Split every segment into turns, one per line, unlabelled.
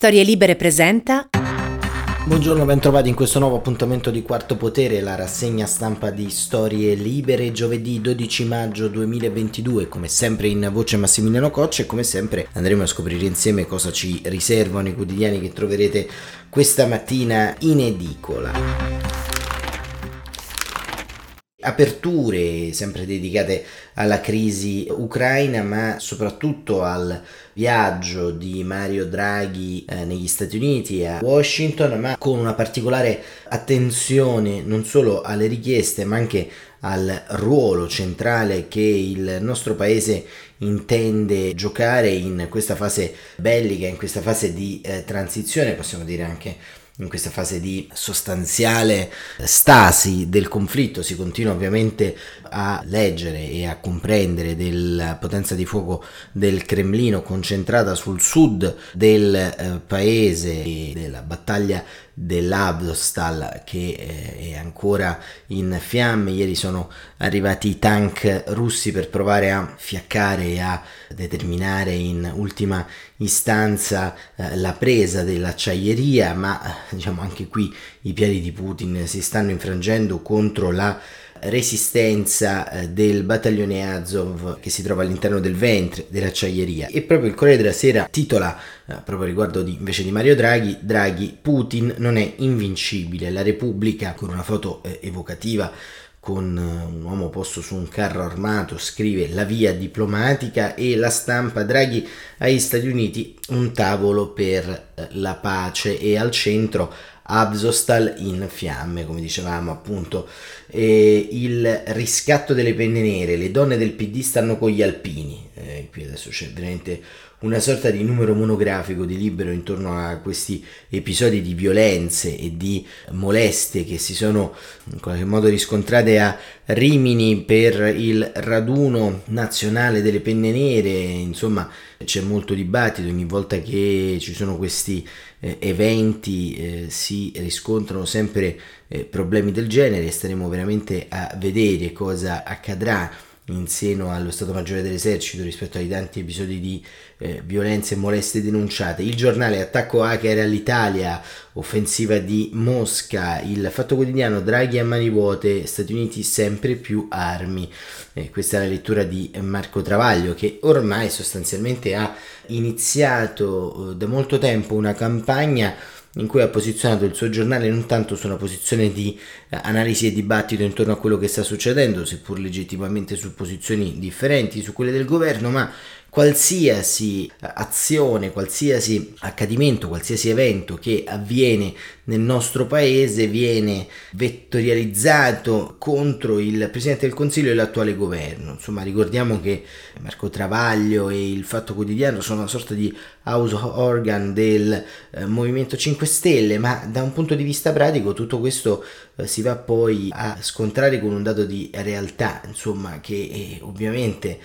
Storie Libere presenta.
Buongiorno, bentrovati in questo nuovo appuntamento di Quarto Potere, la rassegna stampa di Storie Libere, giovedì 12 maggio 2022, come sempre in voce Massimiliano Coccia e come sempre andremo a scoprire insieme cosa ci riservano i quotidiani che troverete questa mattina in edicola aperture sempre dedicate alla crisi ucraina, ma soprattutto al viaggio di Mario Draghi eh, negli Stati Uniti a Washington, ma con una particolare attenzione non solo alle richieste, ma anche al ruolo centrale che il nostro paese intende giocare in questa fase bellica, in questa fase di eh, transizione, possiamo dire anche in questa fase di sostanziale stasi del conflitto. Si continua ovviamente a leggere e a comprendere della potenza di fuoco del Cremlino concentrata sul sud del eh, paese e della battaglia dell'Avdostal che eh, è ancora in fiamme. Ieri sono arrivati i tank russi per provare a fiaccare e a determinare in ultima istanza eh, la presa dell'acciaieria, ma eh, diciamo anche qui i piedi di Putin si stanno infrangendo contro la resistenza eh, del battaglione Azov che si trova all'interno del ventre dell'acciaieria. E proprio il Corriere della Sera titola eh, proprio riguardo di, invece di Mario Draghi Draghi Putin non è invincibile. La Repubblica con una foto eh, evocativa con un uomo posto su un carro armato, scrive la via diplomatica e la stampa Draghi agli Stati Uniti un tavolo per la pace e al centro Absostal in fiamme, come dicevamo appunto, e il riscatto delle penne nere, le donne del PD stanno con gli alpini, eh, qui adesso c'è veramente una sorta di numero monografico di libero intorno a questi episodi di violenze e di molestie che si sono in qualche modo riscontrate a Rimini per il raduno nazionale delle penne nere, insomma c'è molto dibattito ogni volta che ci sono questi eh, eventi eh, si riscontrano sempre eh, problemi del genere staremo veramente a vedere cosa accadrà in seno allo Stato Maggiore dell'Esercito rispetto ai tanti episodi di eh, violenze e molestie denunciate. Il giornale attacco hacker all'Italia, offensiva di Mosca, il fatto quotidiano Draghi a mani vuote, Stati Uniti sempre più armi. Eh, questa è la lettura di Marco Travaglio che ormai sostanzialmente ha iniziato eh, da molto tempo una campagna in cui ha posizionato il suo giornale non tanto su una posizione di eh, analisi e dibattito intorno a quello che sta succedendo, seppur legittimamente su posizioni differenti su quelle del governo, ma qualsiasi eh, azione, qualsiasi accadimento, qualsiasi evento che avviene nel nostro paese viene vettorializzato contro il Presidente del Consiglio e l'attuale governo. Insomma, ricordiamo che Marco Travaglio e il Fatto Quotidiano sono una sorta di house organ del eh, Movimento 5 Stelle, ma da un punto di vista pratico tutto questo eh, si va poi a scontrare con un dato di realtà, insomma, che eh, ovviamente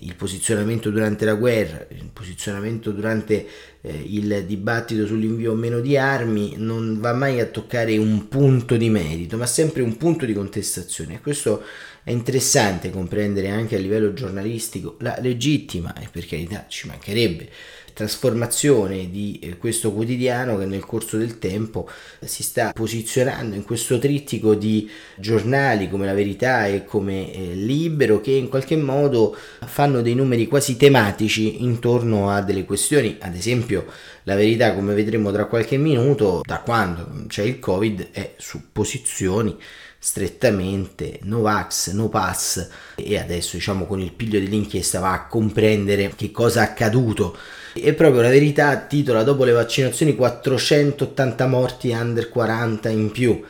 il posizionamento durante la guerra, il posizionamento durante eh, il dibattito sull'invio o meno di armi non va mai a toccare un punto di merito, ma sempre un punto di contestazione. E questo è interessante comprendere anche a livello giornalistico la legittima, e per carità ci mancherebbe, trasformazione di eh, questo quotidiano che nel corso del tempo si sta posizionando in questo trittico di giornali come La Verità e come eh, Libero che in qualche modo fanno dei numeri quasi tematici intorno a delle questioni, ad esempio La Verità come vedremo tra qualche minuto, da quando c'è il Covid è su posizioni strettamente Novax, No Pass e adesso diciamo con il piglio dell'inchiesta va a comprendere che cosa è accaduto e proprio la verità titola dopo le vaccinazioni 480 morti under 40 in più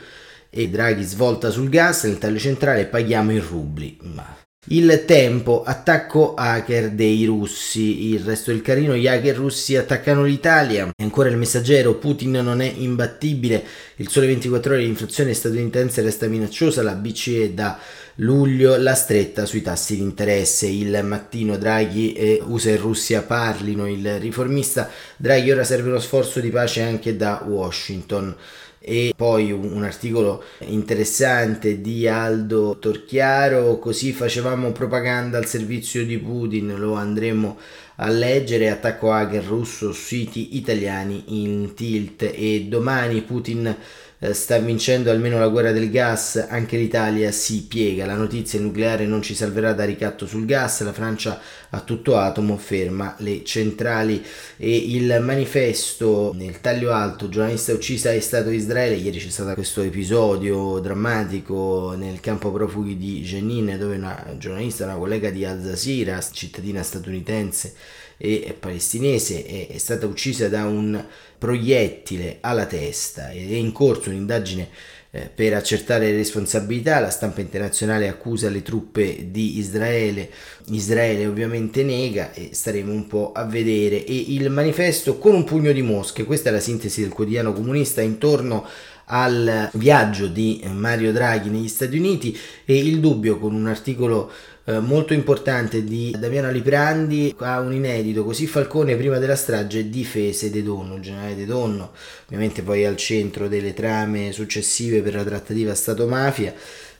e Draghi svolta sul gas nel taglio centrale paghiamo in rubli. Ma il tempo, attacco hacker dei russi, il resto del carino, gli hacker russi attaccano l'Italia, e ancora il messaggero, Putin non è imbattibile, il sole 24 ore l'inflazione statunitense resta minacciosa, la BCE da luglio la stretta sui tassi di interesse, il mattino Draghi e USA e Russia parlino, il riformista Draghi ora serve uno sforzo di pace anche da Washington e poi un, articolo interessante di Aldo Torchiaro, così facevamo propaganda al servizio di Putin, lo andremo a leggere attacco hacker russo siti italiani in tilt. E domani Putin eh, sta vincendo almeno la guerra del gas, anche l'Italia si piega, la notizia nucleare non ci salverà da ricatto sul gas, la Francia a tutto atomo ferma le centrali. E il manifesto nel taglio alto, giornalista uccisa è stato Israele, ieri c'è stato questo episodio drammatico nel campo profughi di Jenin dove una giornalista, una collega di Al Jazeera, cittadina statunitense, e palestinese è, stata uccisa da un proiettile alla testa. Ed è in corso un'indagine eh, per accertare le responsabilità, la stampa internazionale accusa le truppe di Israele, Israele ovviamente nega e staremo un po' a vedere. E il manifesto con un pugno di mosche, questa è la sintesi del quotidiano comunista intorno al viaggio di Mario Draghi negli Stati Uniti e il dubbio con un articolo eh, molto importante di Damiano Liprandi ha un inedito così Falcone prima della strage difese De Donno, il generale De Donno ovviamente poi al centro delle trame successive per la trattativa Stato-mafia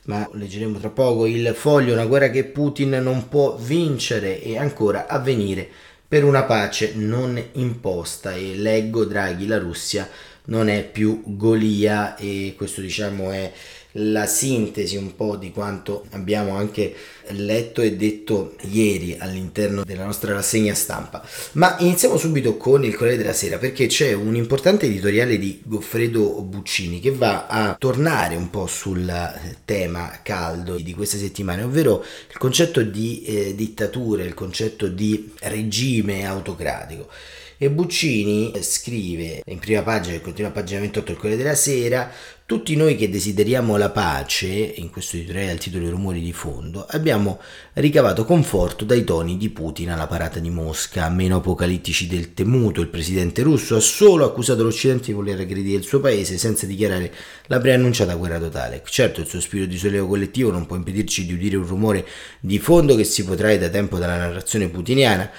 ma leggeremo tra poco il foglio una guerra che Putin non può vincere e ancora avvenire per una pace non imposta e leggo Draghi la Russia non è più Golia e questo diciamo è la sintesi un po' di quanto abbiamo anche letto e detto ieri all'interno della nostra rassegna stampa. Ma iniziamo subito con il Corriere della Sera perché c'è un importante editoriale di Goffredo Buccini che va a tornare un po' sul tema caldo di queste settimane, ovvero il concetto di eh, dittatura, il concetto di regime autocratico. E Buccini scrive in prima pagina, che continua a pagina 28 del Corriere della Sera, tutti noi che desideriamo la pace, in questo editoriale al titolo I rumori di fondo, abbiamo ricavato conforto dai toni di Putin alla parata di Mosca, meno apocalittici del temuto. Il presidente russo ha solo accusato l'Occidente di voler aggredire il suo paese senza dichiarare la preannunciata guerra totale. Certo, il suo spirito di sollievo collettivo non può impedirci di udire un rumore di fondo che si potrae da tempo dalla narrazione putiniana,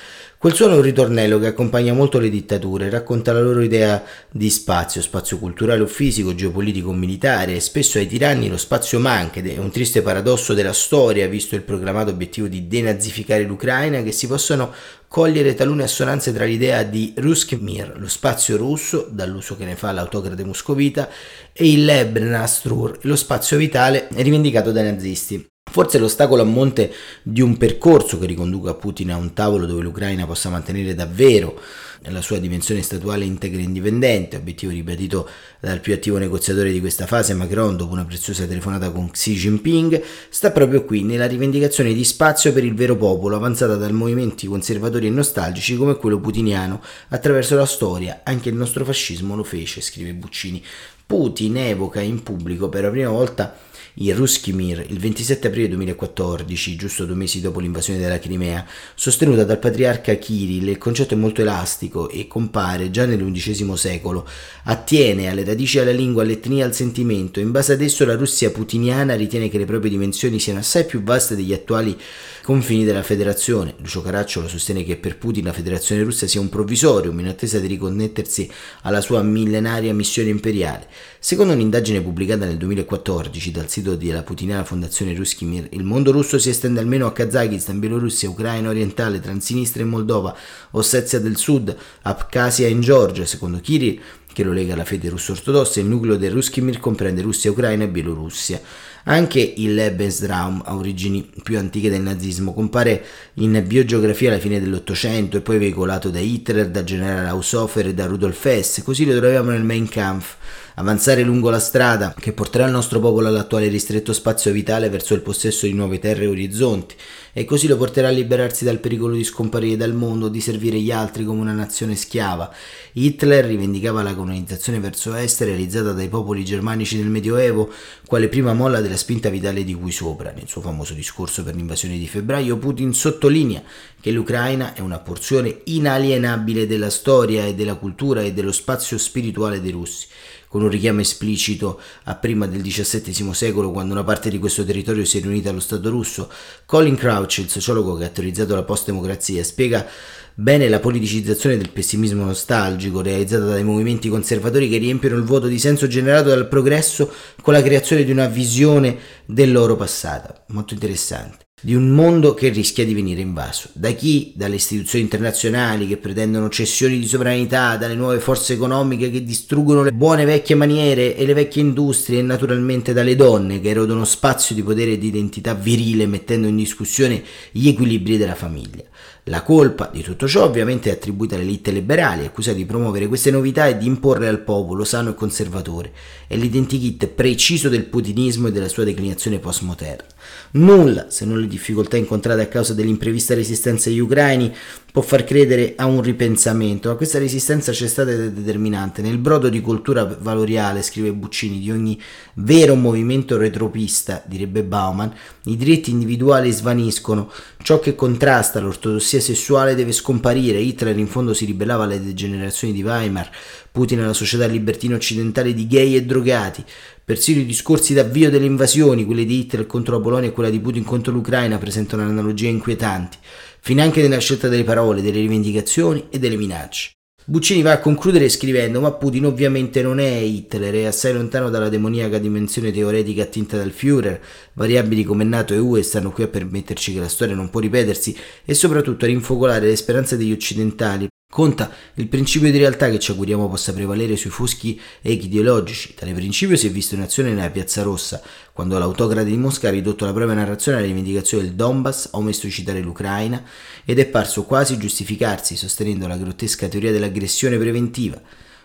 Quel suono è un ritornello che accompagna molto le dittature, racconta la loro idea di spazio, spazio culturale o fisico, geopolitico o militare, e spesso ai tiranni lo spazio manca ed è un triste paradosso della storia, visto il proclamato obiettivo di denazificare l'Ucraina, che si possono cogliere talune assonanze tra l'idea di Ruskmir, lo spazio russo, dall'uso che ne fa l'autocrate moscovita, e il Lebensraum, lo spazio vitale rivendicato dai nazisti. Forse l'ostacolo a monte di un percorso che riconduca Putin a un tavolo dove l'Ucraina possa mantenere davvero la sua dimensione statuale integra e indipendente, obiettivo ribadito dal più attivo negoziatore di questa fase, Macron, dopo una preziosa telefonata con Xi Jinping, sta proprio qui nella rivendicazione di spazio per il vero popolo, avanzata da movimenti conservatori e nostalgici come quello putiniano. Attraverso la storia, anche il nostro fascismo lo fece, scrive Buccini. Putin evoca in pubblico per la prima volta il Ruskimir il 27 aprile 2014, giusto due mesi dopo l'invasione della Crimea, sostenuta dal patriarca Kirill, il concetto è molto elastico e compare già nell'undicesimo secolo, attiene alle radici alla lingua, all'etnia, al sentimento, in base ad esso la Russia putiniana ritiene che le proprie dimensioni siano assai più vaste degli attuali confini della federazione. Lucio Caracciolo sostiene che per Putin la federazione russa sia un provvisorium in attesa di riconnettersi alla sua millenaria missione imperiale. Secondo un'indagine pubblicata nel 2014 dal sito della putiniana fondazione Ruskimir, il mondo russo si estende almeno a Kazakistan, Bielorussia, Ucraina orientale, Transinistra e Moldova, Ossetia del Sud, Abkhazia e Georgia. Secondo Kirill, che lo lega alla fede russo-ortodossa, il nucleo del Ruskimir comprende Russia, Ucraina e Bielorussia. Anche il Lebensraum ha origini più antiche del nazismo, compare in biogeografia alla fine dell'Ottocento e poi veicolato da Hitler, da generale Haushofer e da Rudolf Hess, così lo troviamo nel Mein Kampf avanzare lungo la strada che porterà il nostro popolo all'attuale ristretto spazio vitale verso il possesso di nuove terre e orizzonti, e così lo porterà a liberarsi dal pericolo di scomparire dal mondo, di servire gli altri come una nazione schiava. Hitler rivendicava la colonizzazione verso est realizzata dai popoli germanici nel Medioevo, quale prima molla della spinta vitale di cui sopra. Nel suo famoso discorso per l'invasione di febbraio, Putin sottolinea che l'Ucraina è una porzione inalienabile della storia e della cultura e dello spazio spirituale dei russi con un richiamo esplicito a prima del XVII secolo, quando una parte di questo territorio si è riunita allo Stato russo. Colin Crouch, il sociologo che ha teorizzato la post-democrazia, spiega bene la politicizzazione del pessimismo nostalgico realizzata dai movimenti conservatori che riempiono il vuoto di senso generato dal progresso con la creazione di una visione del loro passato. Molto interessante. Di un mondo che rischia di venire invaso. Da chi? Dalle istituzioni internazionali che pretendono cessioni di sovranità, dalle nuove forze economiche che distruggono le buone vecchie maniere e le vecchie industrie e naturalmente dalle donne che erodono spazio di potere e di identità virile mettendo in discussione gli equilibri della famiglia. La colpa di tutto ciò ovviamente è attribuita alle elite liberali, accusate di promuovere queste novità e di imporre al popolo sano e conservatore. È l'identikit preciso del putinismo e della sua declinazione postmoderna. Nulla, se non le difficoltà incontrate a causa dell'imprevista resistenza degli ucraini, può far credere a un ripensamento, ma questa resistenza c'è stata ed è determinante. Nel brodo di cultura valoriale, scrive Buccini, di ogni vero movimento retropista, direbbe Bauman, i diritti individuali svaniscono, ciò che contrasta l'ortodossia sessuale deve scomparire. Hitler in fondo si ribellava alle degenerazioni di Weimar, Putin alla società libertina occidentale di gay e drogati. Persino i discorsi d'avvio delle invasioni, quelle di Hitler contro la Polonia e quella di Putin contro l'Ucraina, presentano analogie inquietanti, finanche nella scelta delle parole, delle rivendicazioni e delle minacce. Buccini va a concludere scrivendo: Ma Putin ovviamente non è Hitler, è assai lontano dalla demoniaca dimensione teoretica attinta dal Führer. Variabili come NATO e UE stanno qui a permetterci che la storia non può ripetersi e soprattutto a rinfocolare le speranze degli occidentali Conta il principio di realtà che ci auguriamo possa prevalere sui foschi echi ideologici. Tale principio si è visto in azione nella Piazza Rossa, quando l'autocrate di Mosca ha ridotto la propria narrazione alle rivendicazioni del Donbass, ha omesso di citare l'Ucraina ed è parso quasi giustificarsi sostenendo la grottesca teoria dell'aggressione preventiva.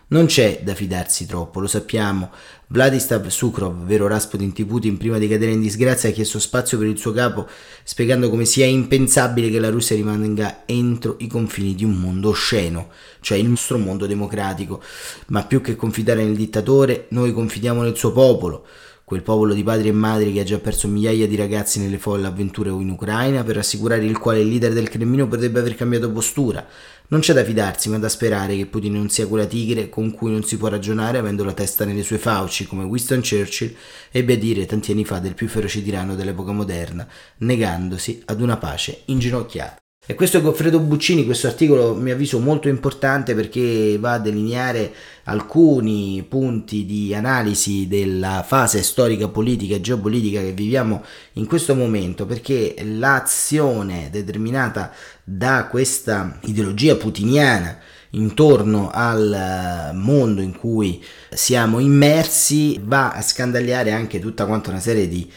Non c'è da fidarsi troppo, lo sappiamo. Vladislav Sukrov, vero Rasputin di Putin, prima di cadere in disgrazia, ha chiesto spazio per il suo capo, spiegando come sia impensabile che la Russia rimanga entro i confini di un mondo osceno, cioè il nostro mondo democratico. Ma più che confidare nel dittatore, noi confidiamo nel suo popolo quel popolo di padri e madri che ha già perso migliaia di ragazzi nelle folle avventure in Ucraina, per assicurare il quale il leader del Cremlino potrebbe aver cambiato postura. Non c'è da fidarsi, ma da sperare che Putin non sia quella tigre con cui non si può ragionare avendo la testa nelle sue fauci, come Winston Churchill ebbe a dire tanti anni fa del più feroce tiranno dell'epoca moderna, negandosi ad una pace inginocchiata. E questo è Goffredo Buccini, questo articolo mi avviso molto importante perché va a delineare alcuni punti di analisi della fase storica, politica e geopolitica che viviamo in questo momento, perché l'azione determinata da questa ideologia putiniana intorno al mondo in cui siamo immersi va a scandagliare anche tutta quanta una serie di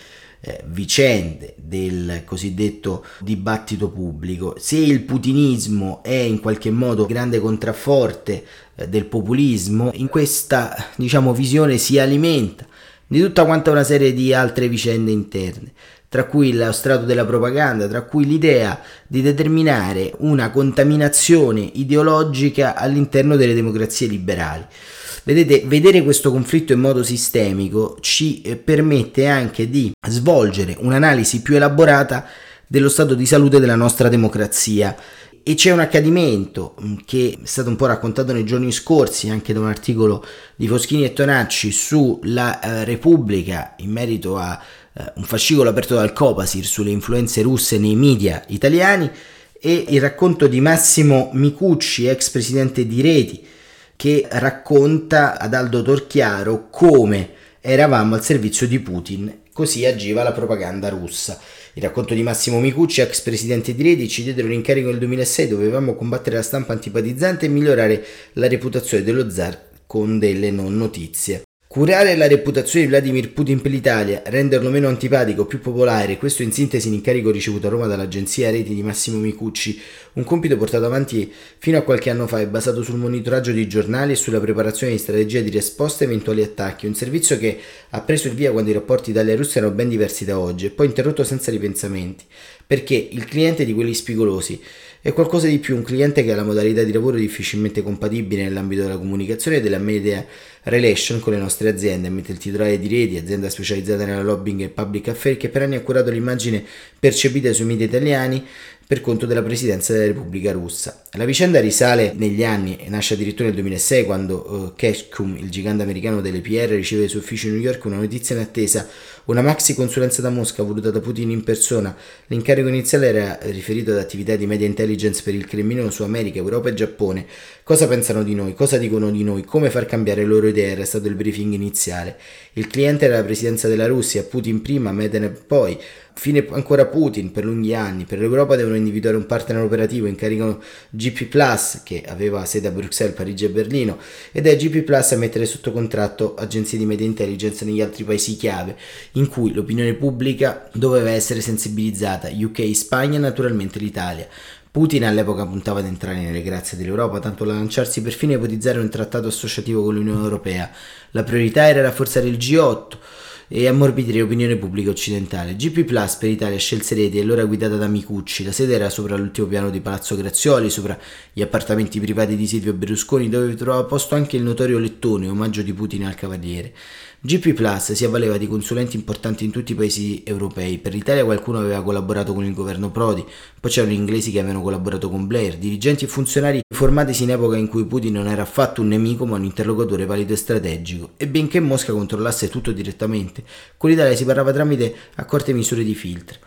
eh, vicende del cosiddetto dibattito pubblico. Se il putinismo è in qualche modo grande contrafforte eh, del populismo, in questa diciamo, visione si alimenta di tutta quanta una serie di altre vicende interne tra cui lo strato della propaganda, tra cui l'idea di determinare una contaminazione ideologica all'interno delle democrazie liberali. Vedete, vedere questo conflitto in modo sistemico ci eh, permette anche di svolgere un'analisi più elaborata dello stato di salute della nostra democrazia. E c'è un accadimento mm, che è stato un po' raccontato nei giorni scorsi anche da un articolo di Foschini e Tonacci sulla eh, Repubblica in merito a eh, un fascicolo aperto dal Copasir sulle influenze russe nei media italiani e il racconto di Massimo Micucci, ex presidente di Reti, che racconta ad Aldo Torchiaro come eravamo al servizio di Putin, così agiva la propaganda russa. Il racconto di Massimo Micucci, ex presidente di Redi, ci diedero l'incarico nel 2006, dovevamo combattere la stampa antipatizzante e migliorare la reputazione dello zar con delle non notizie. Curare la reputazione di Vladimir Putin per l'Italia, renderlo meno antipatico, più popolare, questo in sintesi l'incarico ricevuto a Roma dall'agenzia Reti di Massimo Micucci, un compito portato avanti fino a qualche anno fa e basato sul monitoraggio di giornali e sulla preparazione di strategie di risposta a eventuali attacchi, un servizio che ha preso il via quando i rapporti Italia-Russia erano ben diversi da oggi e poi interrotto senza ripensamenti, perché il cliente di quelli spigolosi è qualcosa di più, un cliente che ha la modalità di lavoro difficilmente compatibile nell'ambito della comunicazione e della media relation con le nostre aziende, mentre il titolare di Reti, azienda specializzata nella lobbying e public affairs, che per anni ha curato l'immagine percepita sui media italiani, per conto della presidenza della Repubblica Russa. La vicenda risale negli anni e nasce addirittura nel 2006 quando uh, Keskum, il gigante americano delle PR, riceve dai suoi uffici a New York una notizia in attesa, una maxi consulenza da Mosca voluta da Putin in persona. L'incarico iniziale era riferito ad attività di media intelligence per il Cremlino su America, Europa e Giappone. Cosa pensano di noi? Cosa dicono di noi? Come far cambiare le loro idee? Era stato il briefing iniziale. Il cliente era la presidenza della Russia, Putin prima, Medvedev poi fine ancora Putin per lunghi anni, per l'Europa devono individuare un partner operativo, incaricano GP Plus che aveva sede a Bruxelles, Parigi e Berlino ed è GP Plus a mettere sotto contratto agenzie di media intelligence negli altri paesi chiave in cui l'opinione pubblica doveva essere sensibilizzata, UK, Spagna e naturalmente l'Italia. Putin all'epoca puntava ad entrare nelle grazie dell'Europa, tanto da lanciarsi perfino a ipotizzare un trattato associativo con l'Unione Europea. La priorità era rafforzare il G8 e ammorbidire l'opinione pubblica occidentale. GP Plus per Italia scelse reti allora guidata da Micucci. La sede era sopra l'ultimo piano di Palazzo Grazioli, sopra gli appartamenti privati di Silvio Berlusconi, dove trovava posto anche il notorio lettone, omaggio di Putin al cavaliere. GP Plus si avvaleva di consulenti importanti in tutti i paesi europei. Per l'Italia qualcuno aveva collaborato con il governo Prodi, poi c'erano inglesi che avevano collaborato con Blair, dirigenti e funzionari formatisi in epoca in cui Putin non era affatto un nemico ma un interlocutore valido e strategico. E benché Mosca controllasse tutto direttamente, con l'Italia si parlava tramite accorte misure di filtro.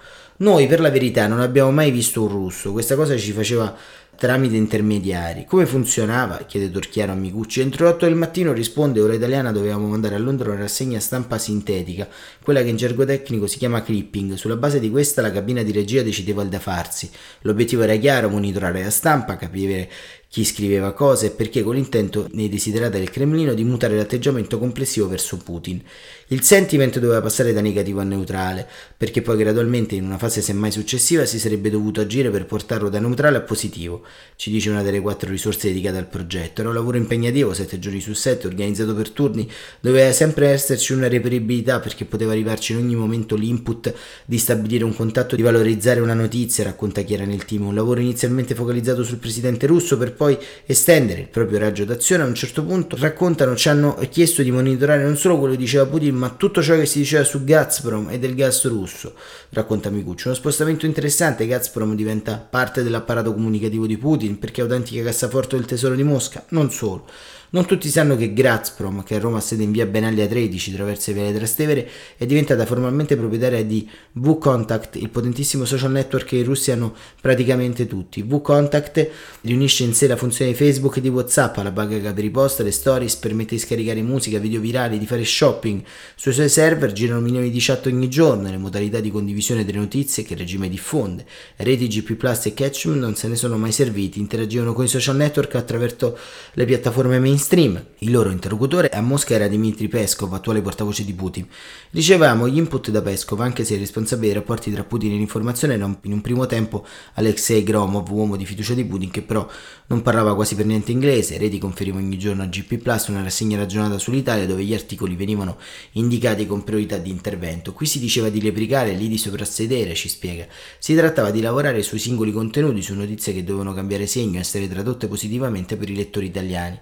Noi per la verità non abbiamo mai visto un russo, questa cosa ci faceva tramite intermediari. Come funzionava? chiede Torchiaro a Migucci. Entro le 8 del mattino risponde ora italiana dovevamo mandare a Londra una rassegna stampa sintetica, quella che in gergo tecnico si chiama clipping. Sulla base di questa la cabina di regia decideva il da farsi. L'obiettivo era chiaro, monitorare la stampa, capire chi scriveva cosa e perché con l'intento nei desiderata del Cremlino di mutare l'atteggiamento complessivo verso Putin. Il sentiment doveva passare da negativo a neutrale, perché poi gradualmente in una fase semmai successiva si sarebbe dovuto agire per portarlo da neutrale a positivo, ci dice una delle quattro risorse dedicate al progetto. Era un lavoro impegnativo, sette giorni su sette, organizzato per turni, doveva sempre esserci una reperibilità perché poteva arrivarci in ogni momento l'input di stabilire un contatto, di valorizzare una notizia, racconta chi era nel team, un lavoro inizialmente focalizzato sul presidente russo per poi estendere il proprio raggio d'azione. A un certo punto raccontano, ci hanno chiesto di monitorare non solo quello che diceva Putin, ma tutto ciò che si diceva su Gazprom e del gas russo, racconta Mikucci. Uno spostamento interessante, Gazprom diventa parte dell'apparato comunicativo di Putin perché è autentica cassaforte del tesoro di Mosca, non solo. Non tutti sanno che Gazprom, che a Roma ha sede in via Benaglia 13, traversa via Trastevere, è diventata formalmente proprietaria di VContact, il potentissimo social network che i russi hanno praticamente tutti. VContact riunisce in sé la funzione di Facebook e di WhatsApp, la baga per i post, le stories, permette di scaricare musica, video virali, di fare shopping. Sui suoi server girano milioni di chat ogni giorno, le modalità di condivisione delle notizie che il regime diffonde. Reti GP Plus e Catchm non se ne sono mai serviti, interagivano con i social network attraverso le piattaforme mainstream mainstream. Il loro interlocutore a Mosca era Dmitry Peskov, attuale portavoce di Putin. Ricevevamo gli input da Peskov, anche se il responsabile dei rapporti tra Putin e l'informazione era in un primo tempo Alexei Gromov, uomo di fiducia di Putin, che però non parlava quasi per niente inglese. Reti conferiva ogni giorno a GP Plus una rassegna ragionata sull'Italia dove gli articoli venivano indicati con priorità di intervento. Qui si diceva di replicare, lì di soprassedere, ci spiega. Si trattava di lavorare sui singoli contenuti, su notizie che dovevano cambiare segno e essere tradotte positivamente per i lettori italiani.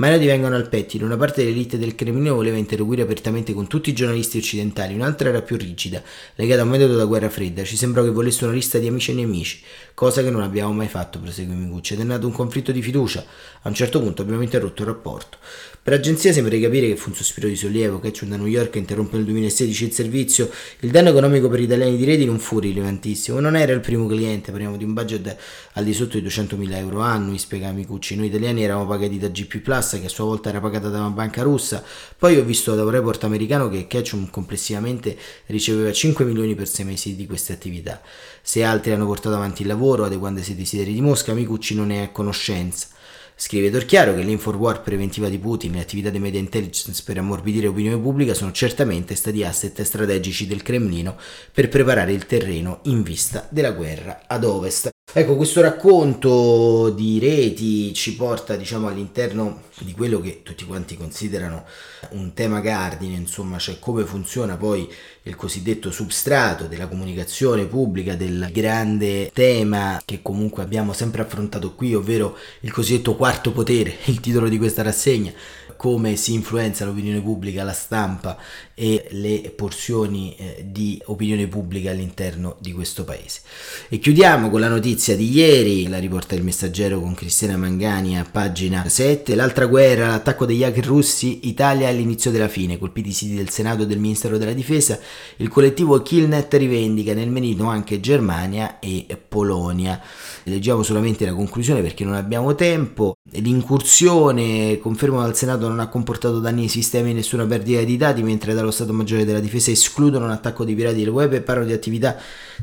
Ma i nodi vengono al pettine, una parte dell'elite del Cremlino voleva interloquire apertamente con tutti i giornalisti occidentali, un'altra era più rigida, legata a un metodo da guerra fredda, ci sembrò che volesse una lista di amici e nemici, cosa che non abbiamo mai fatto, proseguì Migucci, ed è nato un conflitto di fiducia. A un certo punto abbiamo interrotto il rapporto. Per agenzia sembra di capire che fu un sospiro di sollievo, che da New York interrompe nel 2016 il servizio, il danno economico per gli italiani di reti non fu rilevantissimo, non era il primo cliente, parliamo di un budget al di sotto di 200.000 euro annui, spiega Micucci, noi italiani eravamo pagati da GP Plus che a sua volta era pagata da una banca russa, poi ho visto da un report americano che Ketchum complessivamente riceveva 5 milioni per 6 mesi di queste attività. Se altri hanno portato avanti il lavoro adeguandosi ai desideri di Mosca, Micucci non è a conoscenza. Scrive Torchiaro che l'inforwar preventiva di Putin e le attività di media intelligence per ammorbidire l'opinione pubblica sono certamente stati asset strategici del Cremlino per preparare il terreno in vista della guerra ad ovest. Ecco, questo racconto di reti ci porta, diciamo, all'interno di quello che tutti quanti considerano un tema cardine, insomma, cioè come funziona poi il cosiddetto substrato della comunicazione pubblica, del grande tema che comunque abbiamo sempre affrontato qui, ovvero il cosiddetto quarto potere, il titolo di questa rassegna, come si influenza l'opinione pubblica, la stampa e le porzioni eh, di opinione pubblica all'interno di questo paese. E chiudiamo con la notizia di ieri, la riporta il messaggero con Cristiana Mangani a pagina 7, l'altra guerra, l'attacco degli hacker russi, Italia all'inizio della fine, colpiti i siti del Senato e del Ministero della Difesa, il collettivo Killnet rivendica nel menino anche Germania e Polonia. Leggiamo solamente la conclusione perché non abbiamo tempo. L'incursione, confermo dal Senato non ha comportato danni ai sistemi e nessuna perdita di dati, mentre dallo Stato Maggiore della Difesa escludono un attacco di pirati del web e parlano di attività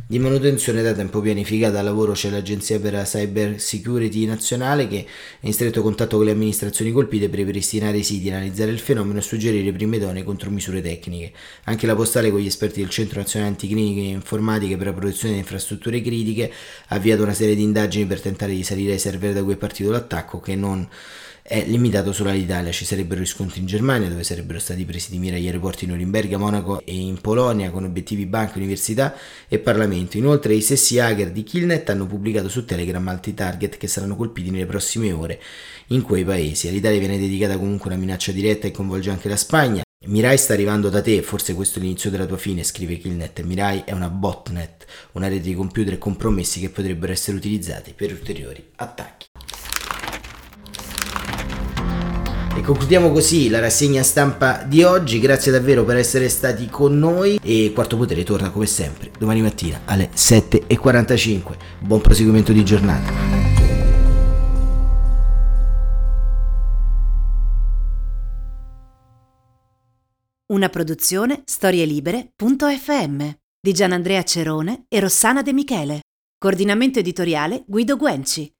di manutenzione da tempo pianificata. Al lavoro c'è l'Agenzia per la Cyber Security Nazionale che è in stretto contatto con le amministrazioni colpite per ripristinare i siti, analizzare il fenomeno e suggerire prime idonee contromisure tecniche. Anche la postale con gli esperti del Centro Nazionale Anticliniche e Informatiche per la protezione delle infrastrutture critiche ha avviato una serie di indagini per tentare di salire ai server da cui è partito l'attacco che non è limitato solo all'Italia, ci sarebbero riscontri in Germania dove sarebbero stati presi di mira gli aeroporti in Norimberga, Monaco e in Polonia con obiettivi banche, università e Parlamento. Inoltre i stessi hacker di Killnet hanno pubblicato su Telegram altri target che saranno colpiti nelle prossime ore in quei paesi. All'Italia viene dedicata comunque una minaccia diretta e coinvolge anche la Spagna. Mirai sta arrivando da te, forse questo è l'inizio della tua fine, scrive Killnet. Mirai è una botnet, una rete di computer compromessi che potrebbero essere utilizzati per ulteriori attacchi. Concludiamo così la rassegna stampa di oggi, grazie davvero per essere stati con noi e Quarto Potere torna come sempre domani mattina alle 7.45. Buon proseguimento di giornata.
Una produzione storielibere.fm di Gianandrea Cerone e Rossana De Michele. Coordinamento editoriale Guido Guenci.